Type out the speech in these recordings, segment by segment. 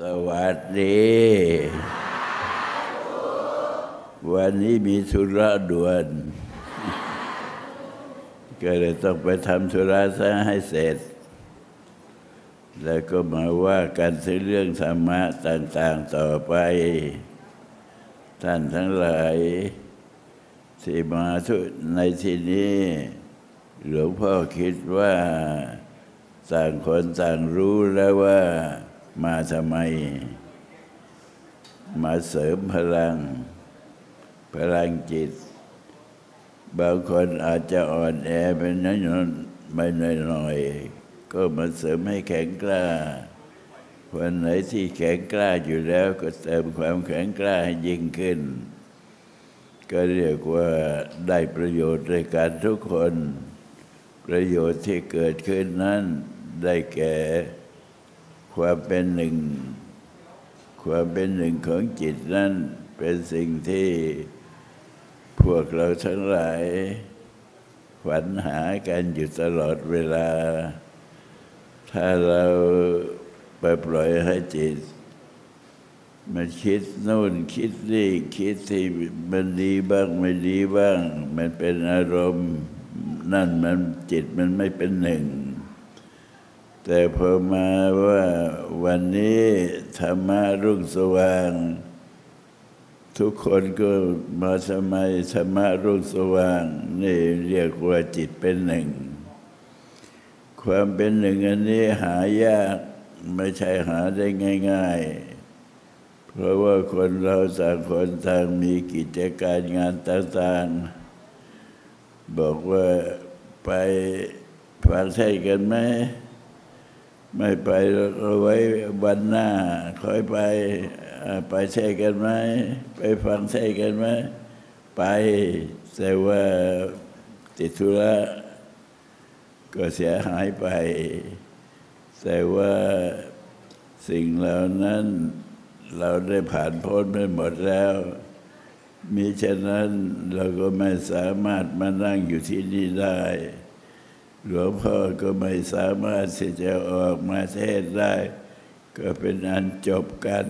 สวัสดี วันนี้มีธุระด่วน ก็เลยต้องไปทำธุระซะให้เสร็จ แล้วก็มาว่ากันถึงเรื่องธรรมะต่างๆต่อไป ท่านทั้งหลายที่มาทุในที่นี้หลวงพ่อคิดว่า ต่างคนต่างรู้แล้วว่า มาทำไม มาเสริมพลัง พลังจิต บางคนอาจจะอ่อนแอเป็นน้อยๆไม่น้อยๆก็มาเสริมให้แข็งกล้า วันไหนที่แข็งกล้าอยู่แล้วก็เติมความแข็งกล้าให้ยิ่งขึ้น ก็เรียกว่าได้ประโยชน์ในการทุกคน ประโยชน์ที่เกิดขึ้นนั้นได้แก่ ความเป็นหนึ่ง ความเป็นหนึ่งของจิตนั้นเป็นสิ่งที่พวกเราทั้งหลายฝันหากันอยู่ตลอดเวลา ถ้าเราไปปล่อยให้จิต มันคิดโน่นคิดนี่คิดที่มันดีบ้างไม่ดีบ้าง มันเป็นอารมณ์ นั่นมันจิตมันไม่เป็นหนึ่ง แต่พอมาว่าวันนี้ธรรมะรุ่งสว่าง ทุกคนก็มาสมัยธรรมะรุ่งสว่าง นี่เรียกว่าจิตเป็นหนึ่ง ความเป็นหนึ่งอันนี้หายากไม่ใช่หาได้ง่าย ๆ เพราะว่าคนเราต่างคนต่างมีกิจการงานต่างๆ บอกว่าไปฟังใช่กันไหม ไม่ไปเอาไว้วันหน้าคอยไปไปใช่กันไหมไปฟังใช่กันไหมไปแต่ว่าติดธุระก็เสียหายไป แต่ว่าสิ่งเหล่านั้นเราได้ผ่านพ้นไปหมดแล้วมีฉะนั้นเราก็ไม่สามารถมานั่งอยู่ที่นี่ได้ หลวงพ่อก็ไม่สามารถที่จะออกมาเทศได้ ก็เป็นอันจบกัน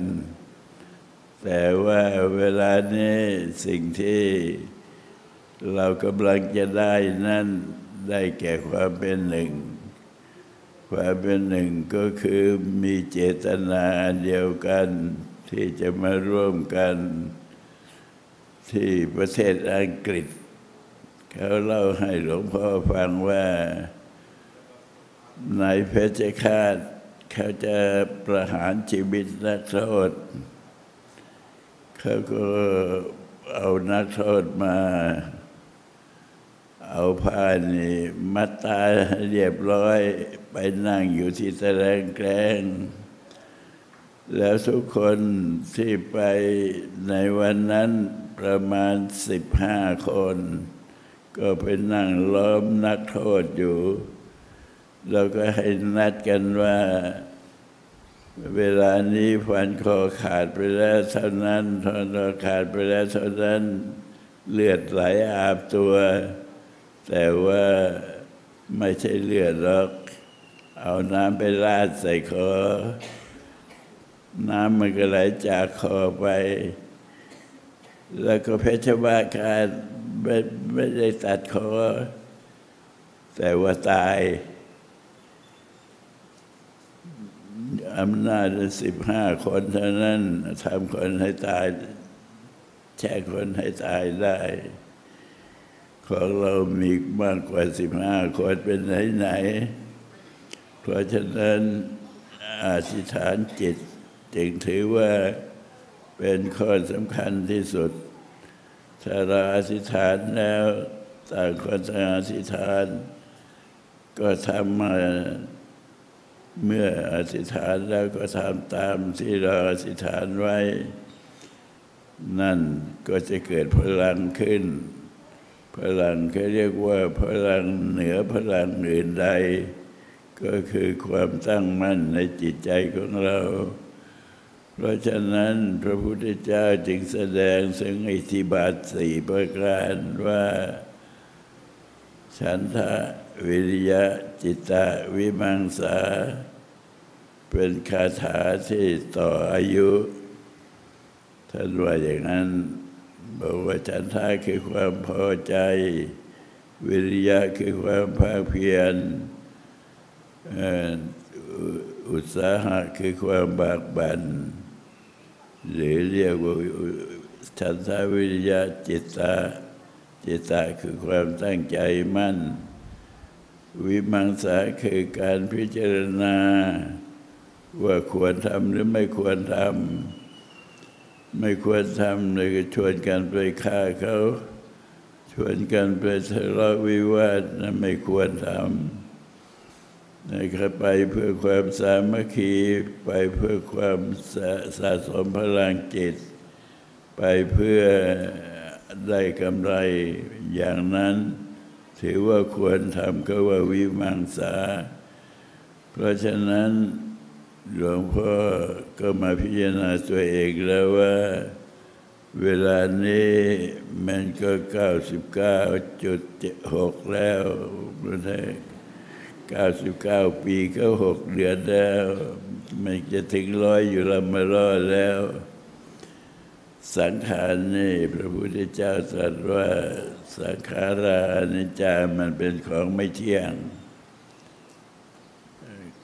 แต่ว่าเวลานี้สิ่งที่เรากำลังจะได้นั้นได้แก่ความเป็นหนึ่ง ความเป็นหนึ่งก็คือมีเจตนาเดียวกันที่จะมาร่วมกันที่ประเทศอังกฤษ เขาเล่าให้หลวงพ่อฟังว่าในเพชรฆาตเขาจะประหารชีวิตนักโทษเขาก็เอานักโทษมา เอาผ้านี่มัดตาเรียบร้อยไปนั่งอยู่ที่ตะแลงแกล้งแล้วทุกคนที่ไปในวันนั้นประมาณสิบห้าคน ก็ไปนั่งล้อมนักโทษอยู่เราก็ให้นัดกันว่า เวลานี้ฟันคอขาดไปแล้วเท่านั้นทอนคอขาดไปแล้วเท่านั้น เลือดไหลอาบตัว แต่ว่าไม่ใช่เลือดหรอก เอาน้ำไปราดใส่คอ น้ำมันก็ไหลจากคอไป แล้วก็เพชรบ้าการ ไม่ไม่ได้ตัดคอแต่ว่าตายอำนาจสิบห้าคนเท่านั้นทำคนให้ตายแช่คนให้ตายได้ ของเรามีมากกว่าสิบห้าคนเป็นไหนไหน เพราะฉะนั้นอาธิษฐานจิต จึงถือว่าเป็นข้อสำคัญที่สุด ถ้าเราอธิษฐานแล้วต่างคนต่างอธิษฐาน ก็ทำมาเมื่ออธิษฐานแล้วก็ทำตามที่เราอธิษฐานไว้ นั่นก็จะเกิดพลังขึ้น พลังเขาเรียกว่าพลังเหนือพลังอื่นใด ก็คือความตั้งมั่นในจิตใจของเรา เพราะฉะนั้นพระพุทธเจ้าจึงแสดงถึงอิทธิบาทสี่ประการว่า ฉันทะวิริยะจิตตวิมังสา เป็นคาถาที่ต่ออายุ ท่านว่าอย่างนั้น บอกว่าฉันทาคือความพอใจ วิริยะคือความภาคเพียรเอ่ออุอุตสาหะคือความบากบัน่น หรือเรียกว่าฉันทาวิริยะจิตตาจิตตาคือความตั้งใจมั่น วิมังสาคือการพิจารณา ว่าควรทำหรือไม่ควรทำไม่ควรทำเลยก็ชวนกันไปฆ่าเขา ชวนกันไปทะเลาะวิวาทนะไม่ควรทำ นะครับไปเพื่อความสามัคคีไปเพื่อความสะสะสมพลังจิต ไปเพื่อได้กำไรอย่างนั้น ถือว่าควรทำก็ว่าวิมังสา เพราะฉะนั้นหลวงพ่อก็มาพิจารณาตัวเองแล้วว่า เวลานี้มันก็ 99.6 แล้วไม่ใช่ 99 ปีก็หกเดือนแล้วมันจะถึงร้อยอยู่ละมารอดแล้ว สังขารนี่พระพุทธเจ้าตรัสว่าสังขารานิจจามันเป็นของไม่เที่ยง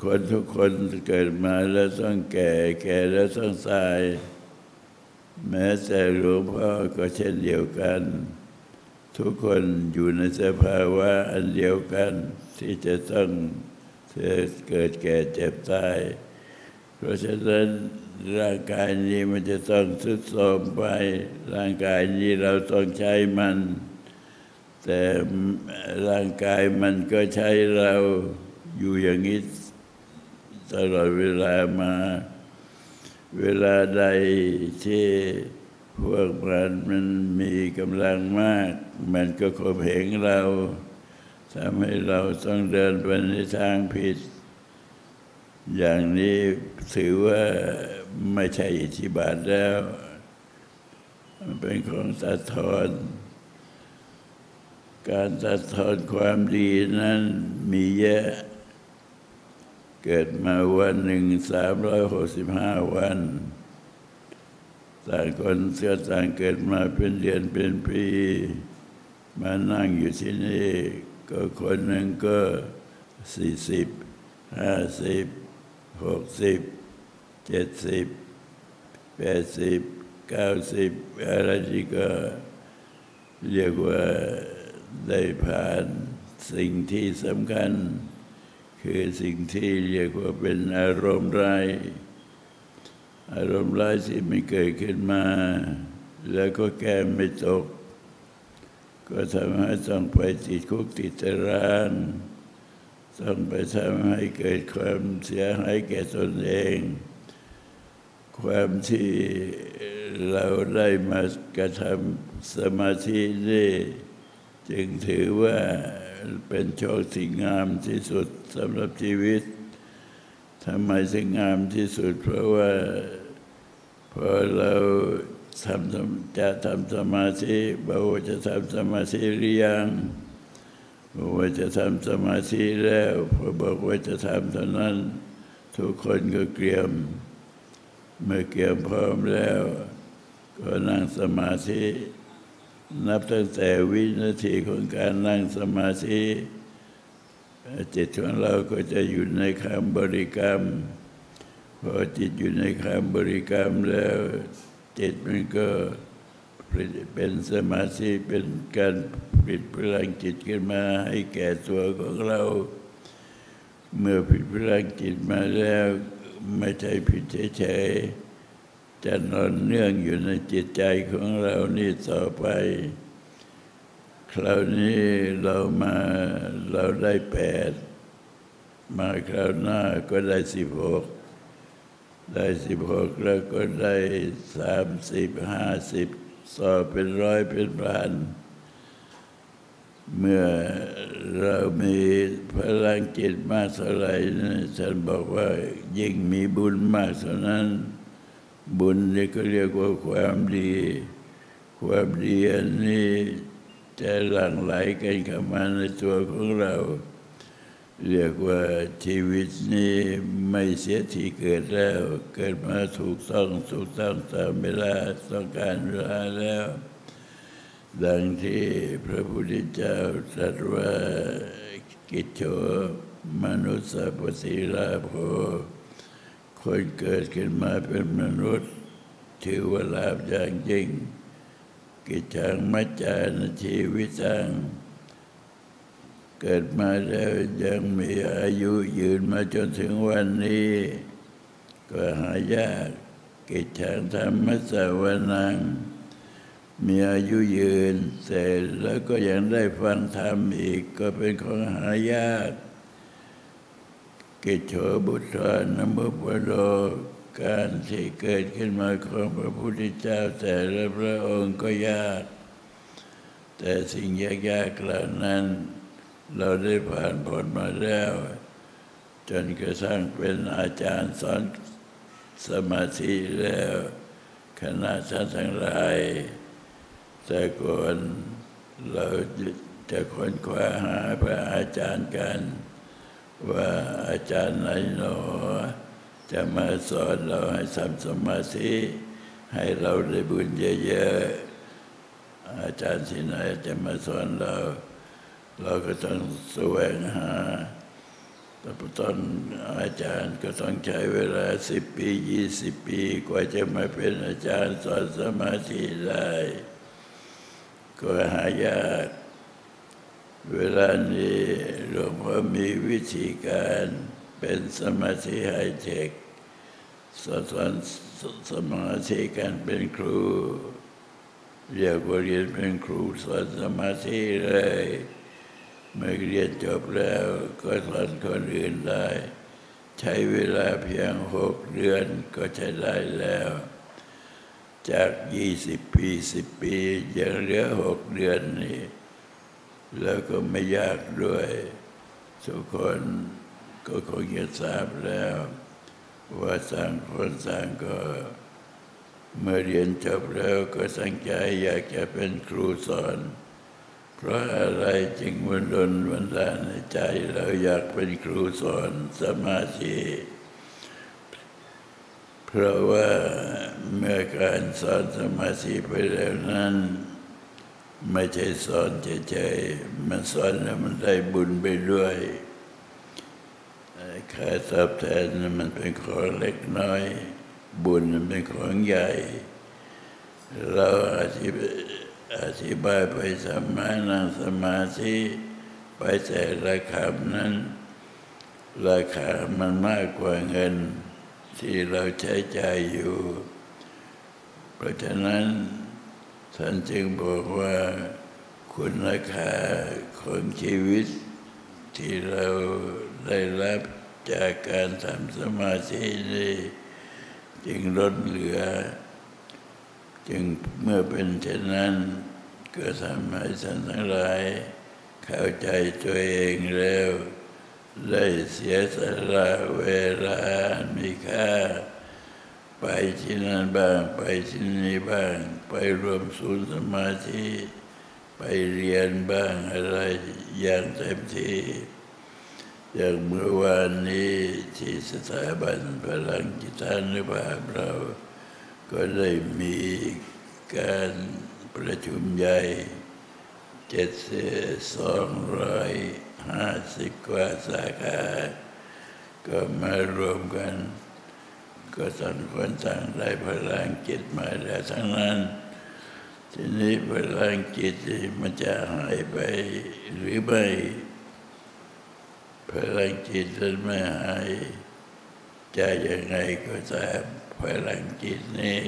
คนทุกคนเกิดมาแล้วต้องแก่ แก่แล้วต้องตาย แม้แต่หลวงพ่อก็เช่นเดียวกัน ทุกคนอยู่ในสภาวะอันเดียวกัน ที่จะต้องเกิดแก่เจ็บตาย เพราะฉะนั้นร่างกายนี้มันจะต้องทุดโทรมไป ร่างกายนี้เราต้องใช้มัน แต่ร่างกายมันก็ใช้เราอยู่อย่างนี้ตลอดเวลามา เวลาใดที่ พวกมันมันมีกำลังมาก มันก็ข่มเหงเราทำให้เราต้องเดินไปในทางผิด อย่างนี้ถือว่าไม่ใช่อิทธิบาทแล้ว มันเป็นของตัดทอนการตัดทอนความดีนั้นมีเยอะ เกิดมาวันหนึ่งสามร้อยหกสิบห้าวัน ต่างคนก็ต่างเกิดมาเป็นเดือนเป็นปีมานั่งอยู่ที่นี่ก็คนหนึ่งก็สี่สิบห้าสิบหกสิบเจ็ดสิบแปดสิบเก้าสิบอะไรที่ก็เรียกว่าได้ผ่านสิ่งที่สำคัญ คือสิ่งที่เรียกว่าเป็นอารมณ์ร้าย อารมณ์ร้ายที่ไม่เกิดขึ้นมา แล้วก็แก้ไม่ตก ก็ทำให้ต้องไปติดคุกติดตารางต้องไปทำให้เกิดความเสียหายแก่ตนเอง ความที่เราได้มากระทำสมาธินี่จึงถือว่าเป็นโชคที่งามที่สุดสำหรับชีวิตทำไมถึงงามที่สุดเพราะว่า พอเราทำจะทำสมาธิบอกว่าจะทำสมาธิหรือยังบอกว่าจะทำสมาธิแล้วพอบอกว่าจะทำเท่านั้น ทุกคนก็เกรียม เมื่อเกรียมพร้อมแล้ว ก็นั่งสมาธิ นับตั้งแต่วินาทีของการนั่งสมาธิจิตของเราก็จะอยู่ในคำบริกรรม พอจิตอยู่ในคำบริกรรมแล้ว จิตมันก็เป็นสมาธิเป็นการปิดพลังจิตขึ้นมาให้แก่ตัวของเรา เมื่อผิดพลังจิตมาแล้วไม่ใช่ผิดเฉยๆจะนอนเนื่องอยู่ในจิตใจของเรานี่ต่อไป คราวนี้เรามาเราได้แปดมาคราวหน้าก็ได้สิบหก ได้สิบหกแล้วก็ได้สามสิบห้าสิบสอบเป็นร้อยเป็นพันเมื่อเรามีพลังจิตมากเท่าไหร่นะฉันบอกว่ายิ่งมีบุญมากเท่านั้น บุญนี่ก็เรียกว่าความดี ความดีอันนี้จะหลั่งไหลกันเข้ามาในตัวของเรา เรียกว่าชีวิตนี้ไม่เสียทีเกิดแล้ว เกิดมาถูกต้องถูกต้องตามเวลาต้องการเวลาแล้ว ดังที่พระพุทธเจ้าตรัสว่ากิจโฉมนุสสปฏิลาโภคนเกิดขึ้นมาเป็นมนุษย์ ถือว่าลาภอย่างยิ่ง กิจจังมัจจานชีวิตัง เกิดมาแล้วยังมีอายุยืนมาจนถึงวันนี้ ก็หายากกิจฉังธรรมสวนัง มีอายุยืนเสร็จแล้วก็ยังได้ฟังธรรมอีกก็เป็นของหายากกิจโฉบุตรนมุปโดการที่เกิดขึ้นมาของพระพุทธเจ้าแต่ละพระองค์ก็ยาก แต่สิ่งยากๆเหล่านั้น เราได้ผ่านพ้นมาแล้ว จนกระทั่งเป็นอาจารย์สอนสมาธิแล้ว คณะท่านทั้งหลาย แต่ก่อนเราจะค้นคว้าหาพระอาจารย์กัน ว่าอาจารย์ไหนหนอ จะมาสอนเราให้ทำสมาธิ ให้เราได้บุญเยอะๆอาจารย์ที่ไหนจะมาสอนเรา เราก็ต้องแสวงหาแต่ตองอาจารย์ก็ต้องใช้เวลาสิบปียี่สิบปี กว่าจะมาเป็นอาจารย์สอนสมาธิได้ ก็หายากเวลานี้หลวงพ่อมีวิธีการเป็นสมาธิไฮเทคสอนสมาธิการเป็นครูเรียกว่าเรียนเป็นครูสอนสมาธิเลย เมื่อเรียนจบแล้วก็สอนคนอื่นได้ ใช้เวลาเพียงหกเดือนก็ใช้ได้แล้ว จากยี่สิบปีสิบปียังเหลือหกเดือนนี่แล้วก็ไม่ยากด้วย ทุกคนก็คงจะทราบแล้ว ว่าต่างคนต่างก็ เมื่อเรียนจบแล้วก็ตั้งใจอยากจะเป็นครูสอน เพราะอะไรจึงวันดนวันดาในใจ เราอยากเป็นครูสอนสมาธิเพราะว่าเมื่อการสอนสมาธิไปแล้วนั้น ไม่ใช่สอนเฉยๆมันสอนแล้วมันได้บุญไปด้วยค่าตอบแทนมันเป็นของเล็กน้อย บุญมันเป็นของใหญ่ เราอธิบ อธิบายไปสมานังสมาธิไปแต่ละคำนั้น ราคามันมากกว่าเงิน ที่เราใช้ใจายอยู่ เพราะฉะนั้นท่านจึงบอกว่าคุณค่าของชีวิต ที่เราได้รับจากการทำสมาธินี้จึงลดเหลือ จึงเมื่อเป็นเช่นนั้น ก็ทำให้ท่านทั้งหลาย เข้าใจตัวเองแล้ว ได้เสียสละเวลามีค่า ไปที่นั่นบ้าง ไปที่นี่บ้าง ไปรวมศูนย์สมาธิไปเรียนบ้างอะไรอย่างเต็มที่อย่างเมื่อวานนี้ที่สถาบันพลังจิตานุภาพเรา ก็ได้มีการประชุมใหญ่เจ็ดสองร้อยห้าสิบกว่าสาขาก็มารวมกัน ก็ต่างคนต่างได้พลังจิตมาแล้วทั้งนั้น ทีนี้พลังจิตมันจะหายไปหรือไม่พลังจิตมันไม่หายจะยังไงก็ตาม พลังจิตนี้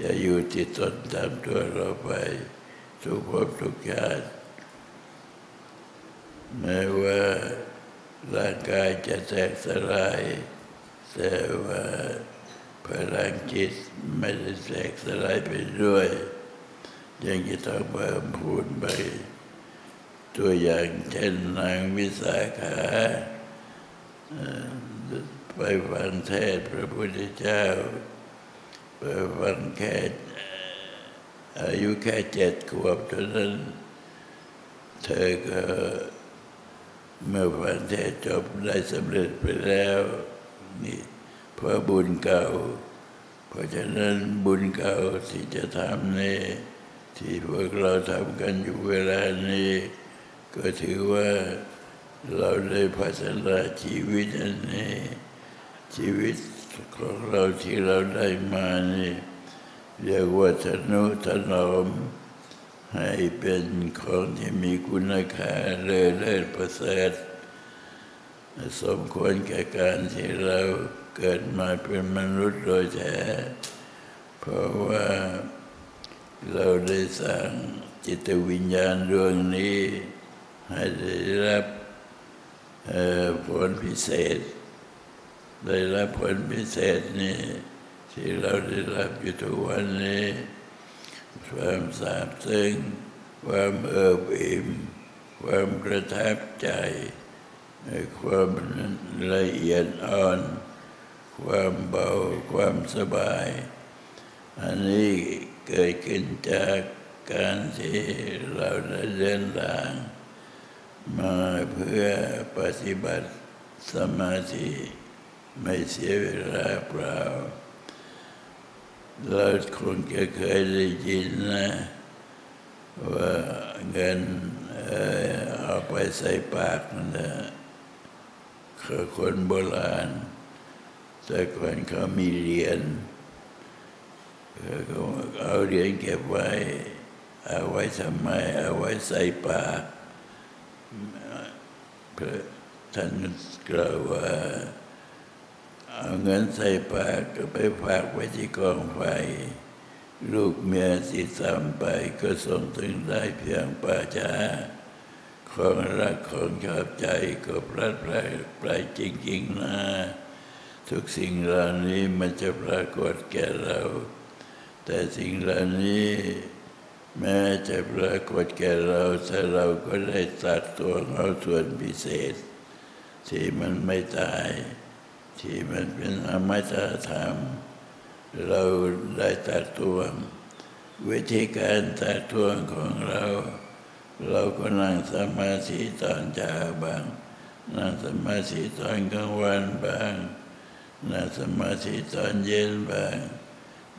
จะอยู่ที่ตนตามตัวเราไป ทุกภพทุกชาติแม้ว่าร่างกายจะแตกสลาย แต่ว่าพลังจิตไม่ได้แตกสลายไปด้วย ยังจะต้องเพิ่มพูนไป ตัวอย่างเช่นนางวิสาขา ไปฟังเทศพระพุทธเจ้าไปฟังแค่อายุแค่เจ็ดขวบเท่านั้น เธอก็เมื่อฟังเทศจบได้สำเร็จไปแล้วนี่เพราะบุญเก่า เพราะฉะนั้นบุญเก่าที่จะทำนี่ที่พวกเราทำกันอยู่เวลานี้ ก็ถือว่าเราได้พัฒนาชีวิตอันนี้ ชีวิตของเราที่เราได้มานี่เรียกว่าทนุถนอมให้เป็นของที่มีคุณค่าเลิศเลิศประเสริฐสมควรแก่การที่เราเกิดมาเป็นมนุษย์โดยแท้ เพราะว่าเราได้สร้างจิตวิญญาณดวงนี้ ให้ได้รับผลพิเศษ ได้รับผลพิเศษนี้ ที่เราได้รับอยู่ทุกวันนี้ ความสาบซึ้งความเอิบอิ่ม ความประทับใจความละเอียดอ่อน ความเบาความสบาย อันนี้เกิดขึ้นจากการที่เราได้เดินทางมาเพื่อปฏิบัติสมาธิ ไม่เสียเวลาเปล่าเราคงจะเคยได้ยินนะ ว่าเงินเอาไปใส่ปากนั่นนะคือคนโบราณ แต่ก่อนเขามีเหรียญเขาเอาเหรียญเก็บไว้ เอาไว้ทำไม เอาไว้ใส่ปากพระท่านกล่าวว่า เอาเงินใส่ปากก็ไปฝากไว้ที่กองไฟ ลูกเมียสิสามไปก็ส่งถึงได้เพียงป่าช้าของรักของชอบใจก็พลัดพรากไปจริงๆนะ ทุกสิ่งเหล่านี้มันจะปรากฏแก่เรา แต่สิ่งเหล่านี้แม้จะปรากฏแก่เราแต่เราก็ได้ตัดตัวเอาส่วนพิเศษ ที่มันไม่ตาย ที่มันเป็นอมตะธรรม เราได้ตัดตวง วิธีการตัดตวงของเรา เราก็นั่งสมาธิตอนเช้าบ้างนั่งสมาธิตอนกลางวันบ้างนั่งสมาธิตอนเย็นบ้าง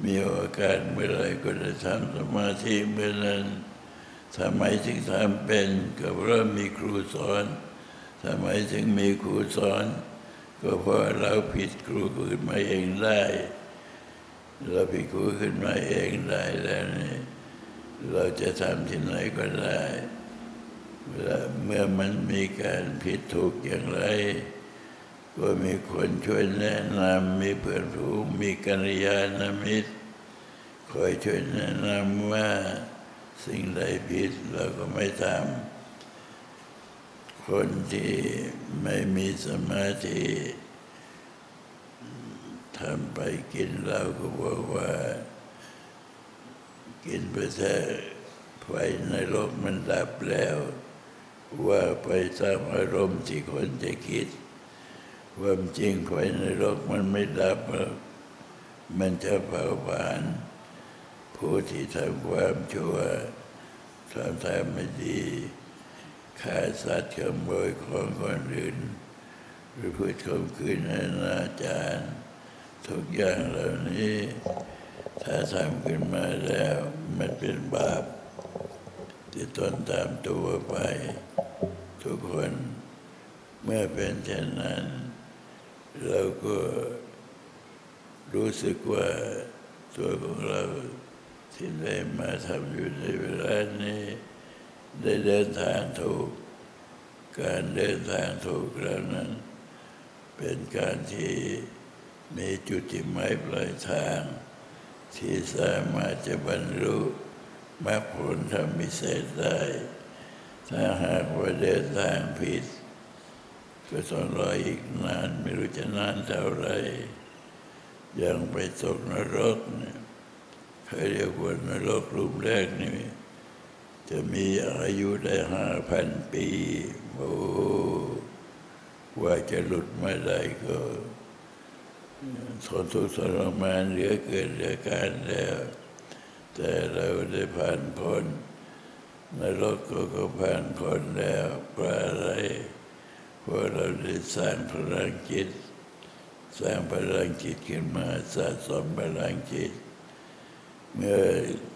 มีโอกาสเมื่อไรก็ได้ทำสมาธิเมื่อนั้นทำไมถึงทำเป็นก็เพราะมีครูสอนทำไมถึงมีครูสอน ก็เพราะเราผิดครูขึ้นมาเองได้ เราผิดครูขึ้นมาเองได้แล้วนี่เราจะทำที่ไหนก็ได้เวลาเมื่อมันมีการผิดถูกอย่างไร ก็มีคนช่วยแนะนำมีเพื่อนผู้มีกัลยาณมิตรคอยช่วยแนะนำว่าสิ่งใดผิดเราก็ไม่ทำ คนที่ไม่มีสมาธิทำไปกินเราก็บอกว่า กินไปเถอะไฟในโลกมันดับแล้ว ว่าไปตามอารมณ์ที่คนจะคิดความจริงไฟในโลกมันไม่ดับหรอกมันจะเผาผลาญผู้ที่ทำความชั่วทำทำไม่ดี ฆ่าสัตว์ขโมยของคนอื่นหรือพูดข่มขืนอนาจารทุกอย่างเหล่านี้ ถ้าทำขึ้นมาแล้วมันเป็นบาปที่ตนตามตัวไป ทุกคนเมื่อเป็นเช่นนั้น เราก็รู้สึกว่าตัวของเราที่ได้มาทำอยู่ในเวลานี้ ได้เดินทางถูก การเดินทางถูกแล้วนั้น เป็นการที่มีจุดที่หมายปลายทาง ที่สามารถจะบรรลุมรรคผลธรรมิเศษได้ ถ้าหากว่าเดินทางผิด ก็ต้องรออีกนานไม่รู้จะนานเท่าไรยังไปตกนรกเนี่ยเคยเรียกว่านรกรูปแรกนี่ จะมีอายุได้ห้าพันปี โอ้ว่าจะหลุดมาได้ก็ทนทุกข์ทรมานเหลือเกินเหลือการแล้ว แต่เราได้ผ่านพ้นนรกก็ก็ผ่านพ้นแล้วเพราะอะไรเพราะเราได้สร้างพลังจิต สร้างพลังจิตขึ้นมาสะสมพลังจิต เมื่อ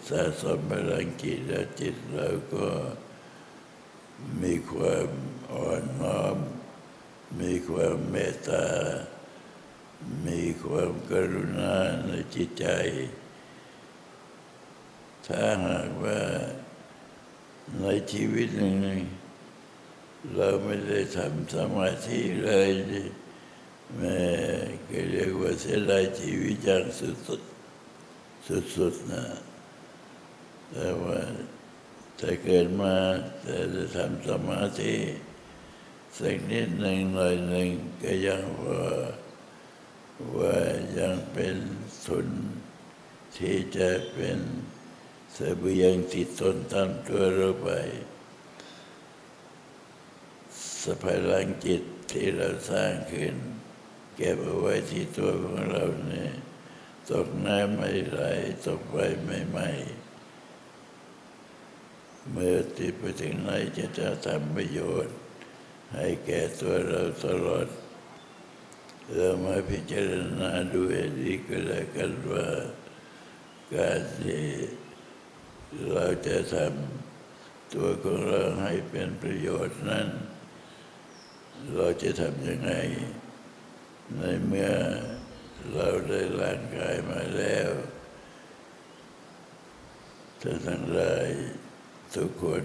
สะสมพลังจิตแล้วจิตเราก็มีความอ่อนน้อม มีความเมตตา มีความกรุณาในจิตใจ ถ้าหากว่าในชีวิตหนึ่ง เราไม่ได้ทำสมาธิเลยแม่ก็เรียกว่าเสียดายชีวิตอย่างสุดๆ สุดๆนะแต่ว่าถ้าเกิดมาแต่จะทำสมาธิสักนิดหนึ่งหน่อยหนึ่งก็ยังว่าว่ายังเป็นทุนที่จะเป็นสบียงติดตนตามตัวเราไปสภาพลังจิตที่เราสร้างขึ้น เก็บเอาไว้ที่ตัวของเราเนี่ย ตกน้ำไม่ไหลตกไฟไม่ไหม้เมื่อติดไปถึงไหนจะจะทำประโยชน์ ให้แก่ตัวเราตลอด เรามาพิจารณาดูให้ดีก็แล้วกันว่าการที่เราจะทำตัวของเราให้เป็นประโยชน์นั้น เราจะทำยังไง ในเมื่อ เราได้ร่างกายมาแล้วท่านทั้งหลายทุกคน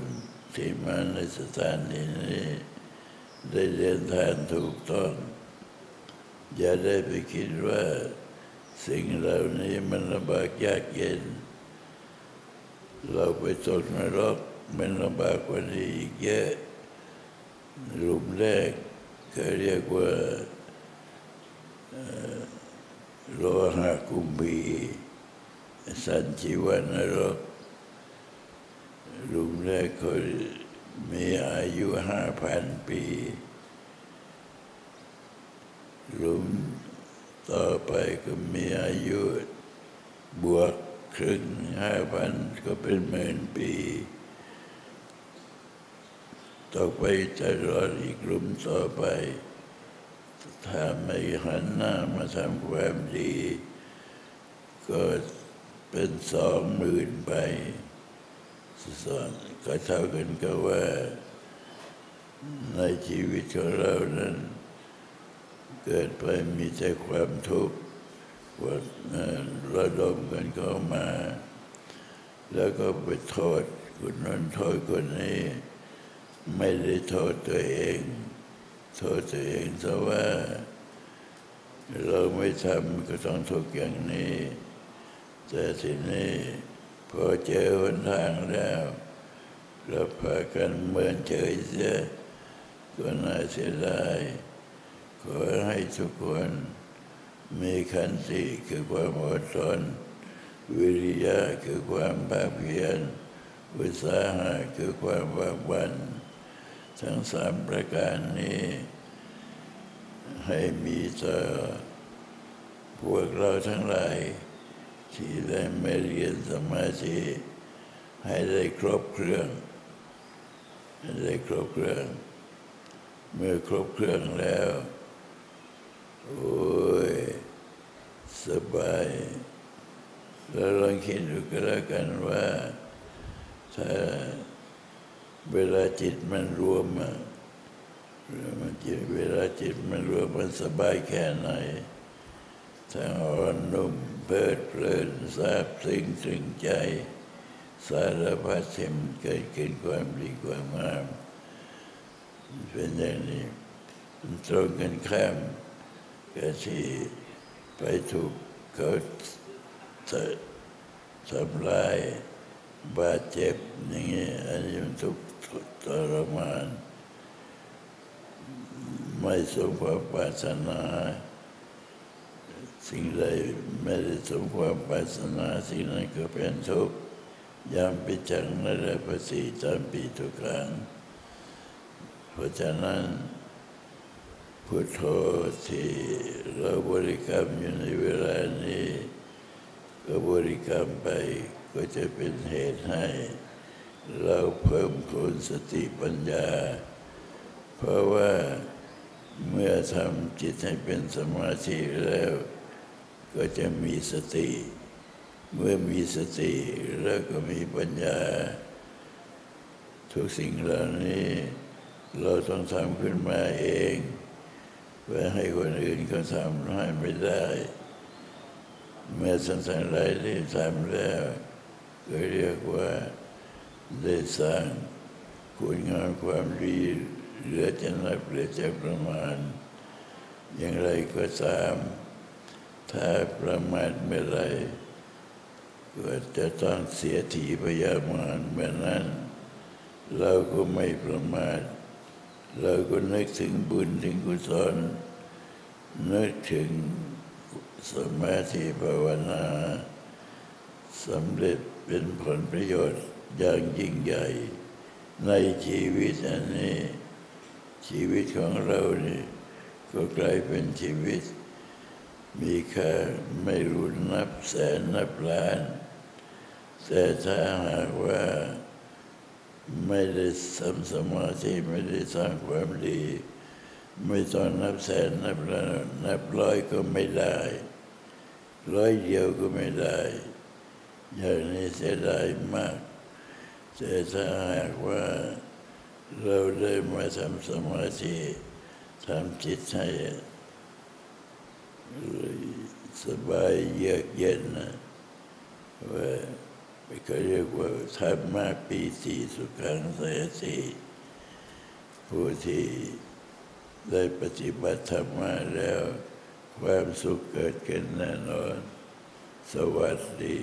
ที่มาในสถานีนี้ ได้เดินทางถูกต้อง อย่าได้ไปคิดว่าสิ่งเหล่านี้มันลำบากยากเย็น เราไปตกนรกมันลำบากกว่านี้อีกเยอะหลุมแรกก็เรียกว่า โลหะกุมพีสันจิวันนรกหลุมแรกเขามีอายุห้าพันปีหลุมต่อไปก็มีอายุบวกครึ่งห้าพันก็เป็นหมื่นปี ต่อไปจะรออีกหลุมต่อไป ถ้าไม่หันหน้ามาทำความดี ก็เป็นสองหมื่นไปสอนก็เท่ากันกับว่า ในชีวิตของเรานั้น เกิดไปมีแต่ความทุกข์ว่าเอ่อระดมกันเข้ามา แล้วก็ไปโทษคนนั้นโทษคนนี้ ไม่ได้โทษตัวเอง โทษตัวเองซะว่าเราไม่ทำก็ต้องทุกข์อย่างนี้ แต่ทีนี้พอเจอหนทางแล้วเราพากันเหมือนเฉยเสียก็น่าเสียดายขอให้ทุกคนมีขันติคือความอดทนวิริยะคือความภาคเพียรอุตสาหะคือความวากวัน ทั้งสามประการนี้ ให้มีต่อพวกเราทั้งหลาย ที่ได้ม่เรียนสมาธิให้ได้ครบเครื่อง ให้ได้ครบเครื่อง เมื่อครบเครื่องแล้ว โอ้ย สบายเราลองคิดดูก็แล้วกันว่าถ้า เวลาจิตมันรวมอะมันจิตเวลาจิตมันรวมมันสบายแค่ไหนทั้งอ่อนนุ่มเพลิดเพลินซาบซึ้งถึงใจ สารพัดสิ่งเกิดขึ้นความดีความงามเป็นอย่างนี้ตรงกันข้ามกับที่ไปถูกเขาทำลายบาดเจ็บอย่างนี้อันนี้มันทุกข์ ทรมาน ไม่สมความปรารถนา สิ่งใดไม่ได้สมความปรารถนา สิ่งนั้นก็เป็นทุกข์ยามปิจังนรภสีจำปีทุกครั้งเพราะฉะนั้นพุทโธที่เราบริกรรมอยู่ในเวลานี้ ก็บริกรรมไปก็จะเป็นเหตุให้ เราเพิ่มคูณสติปัญญา เพราะว่าเมื่อทำจิตให้เป็นสมาธิแล้ว ก็จะมีสติ เมื่อมีสติแล้วก็มีปัญญา ทุกสิ่งเหล่านี้ เราต้องทำขึ้นมาเองเพื่อให้คนอื่นเขาทำให้ไม่ได้ เมื่อสังสารหลายได้ทำแล้วก็เรียกว่า ได้สร้างคุณงามความดีเหลือจะนับเหลือจะประมาณ อย่างไรก็ตาม ถ้าประมาทเมื่อไรก็จะต้องเสียทีพยามารเมื่อนั้น เราก็ไม่ประมาท เราก็นึกถึงบุญถึงกุศลนึกถึงสมาธิภาวนาสำเร็จเป็นผลประโยชน์ อย่างยิ่งใหญ่ในชีวิตอันนี้ ชีวิตของเรานี่ก็กลายเป็นชีวิต มีค่าไม่รู้นับแสนนับล้าน แต่ถ้าหากว่าไม่ได้ทำสมาธิไม่ได้สร้างความดี ไม่ต้องนับแสนนับล้านนับร้อยก็ไม่ได้ ร้อยเดียวก็ไม่ได้ อย่างนี้เสียดายมาก แต่ถ้าหากว่าเราได้มาทำสมาธิทำจิตให้สบายเยือกเย็นนะว่าเขาเรียกว่าธรรมะปีติสุขังสยติผู้ที่ได้ปฏิบัติธรรมะแล้ว ความสุขเกิดขึ้นแน่นอน สวัสดี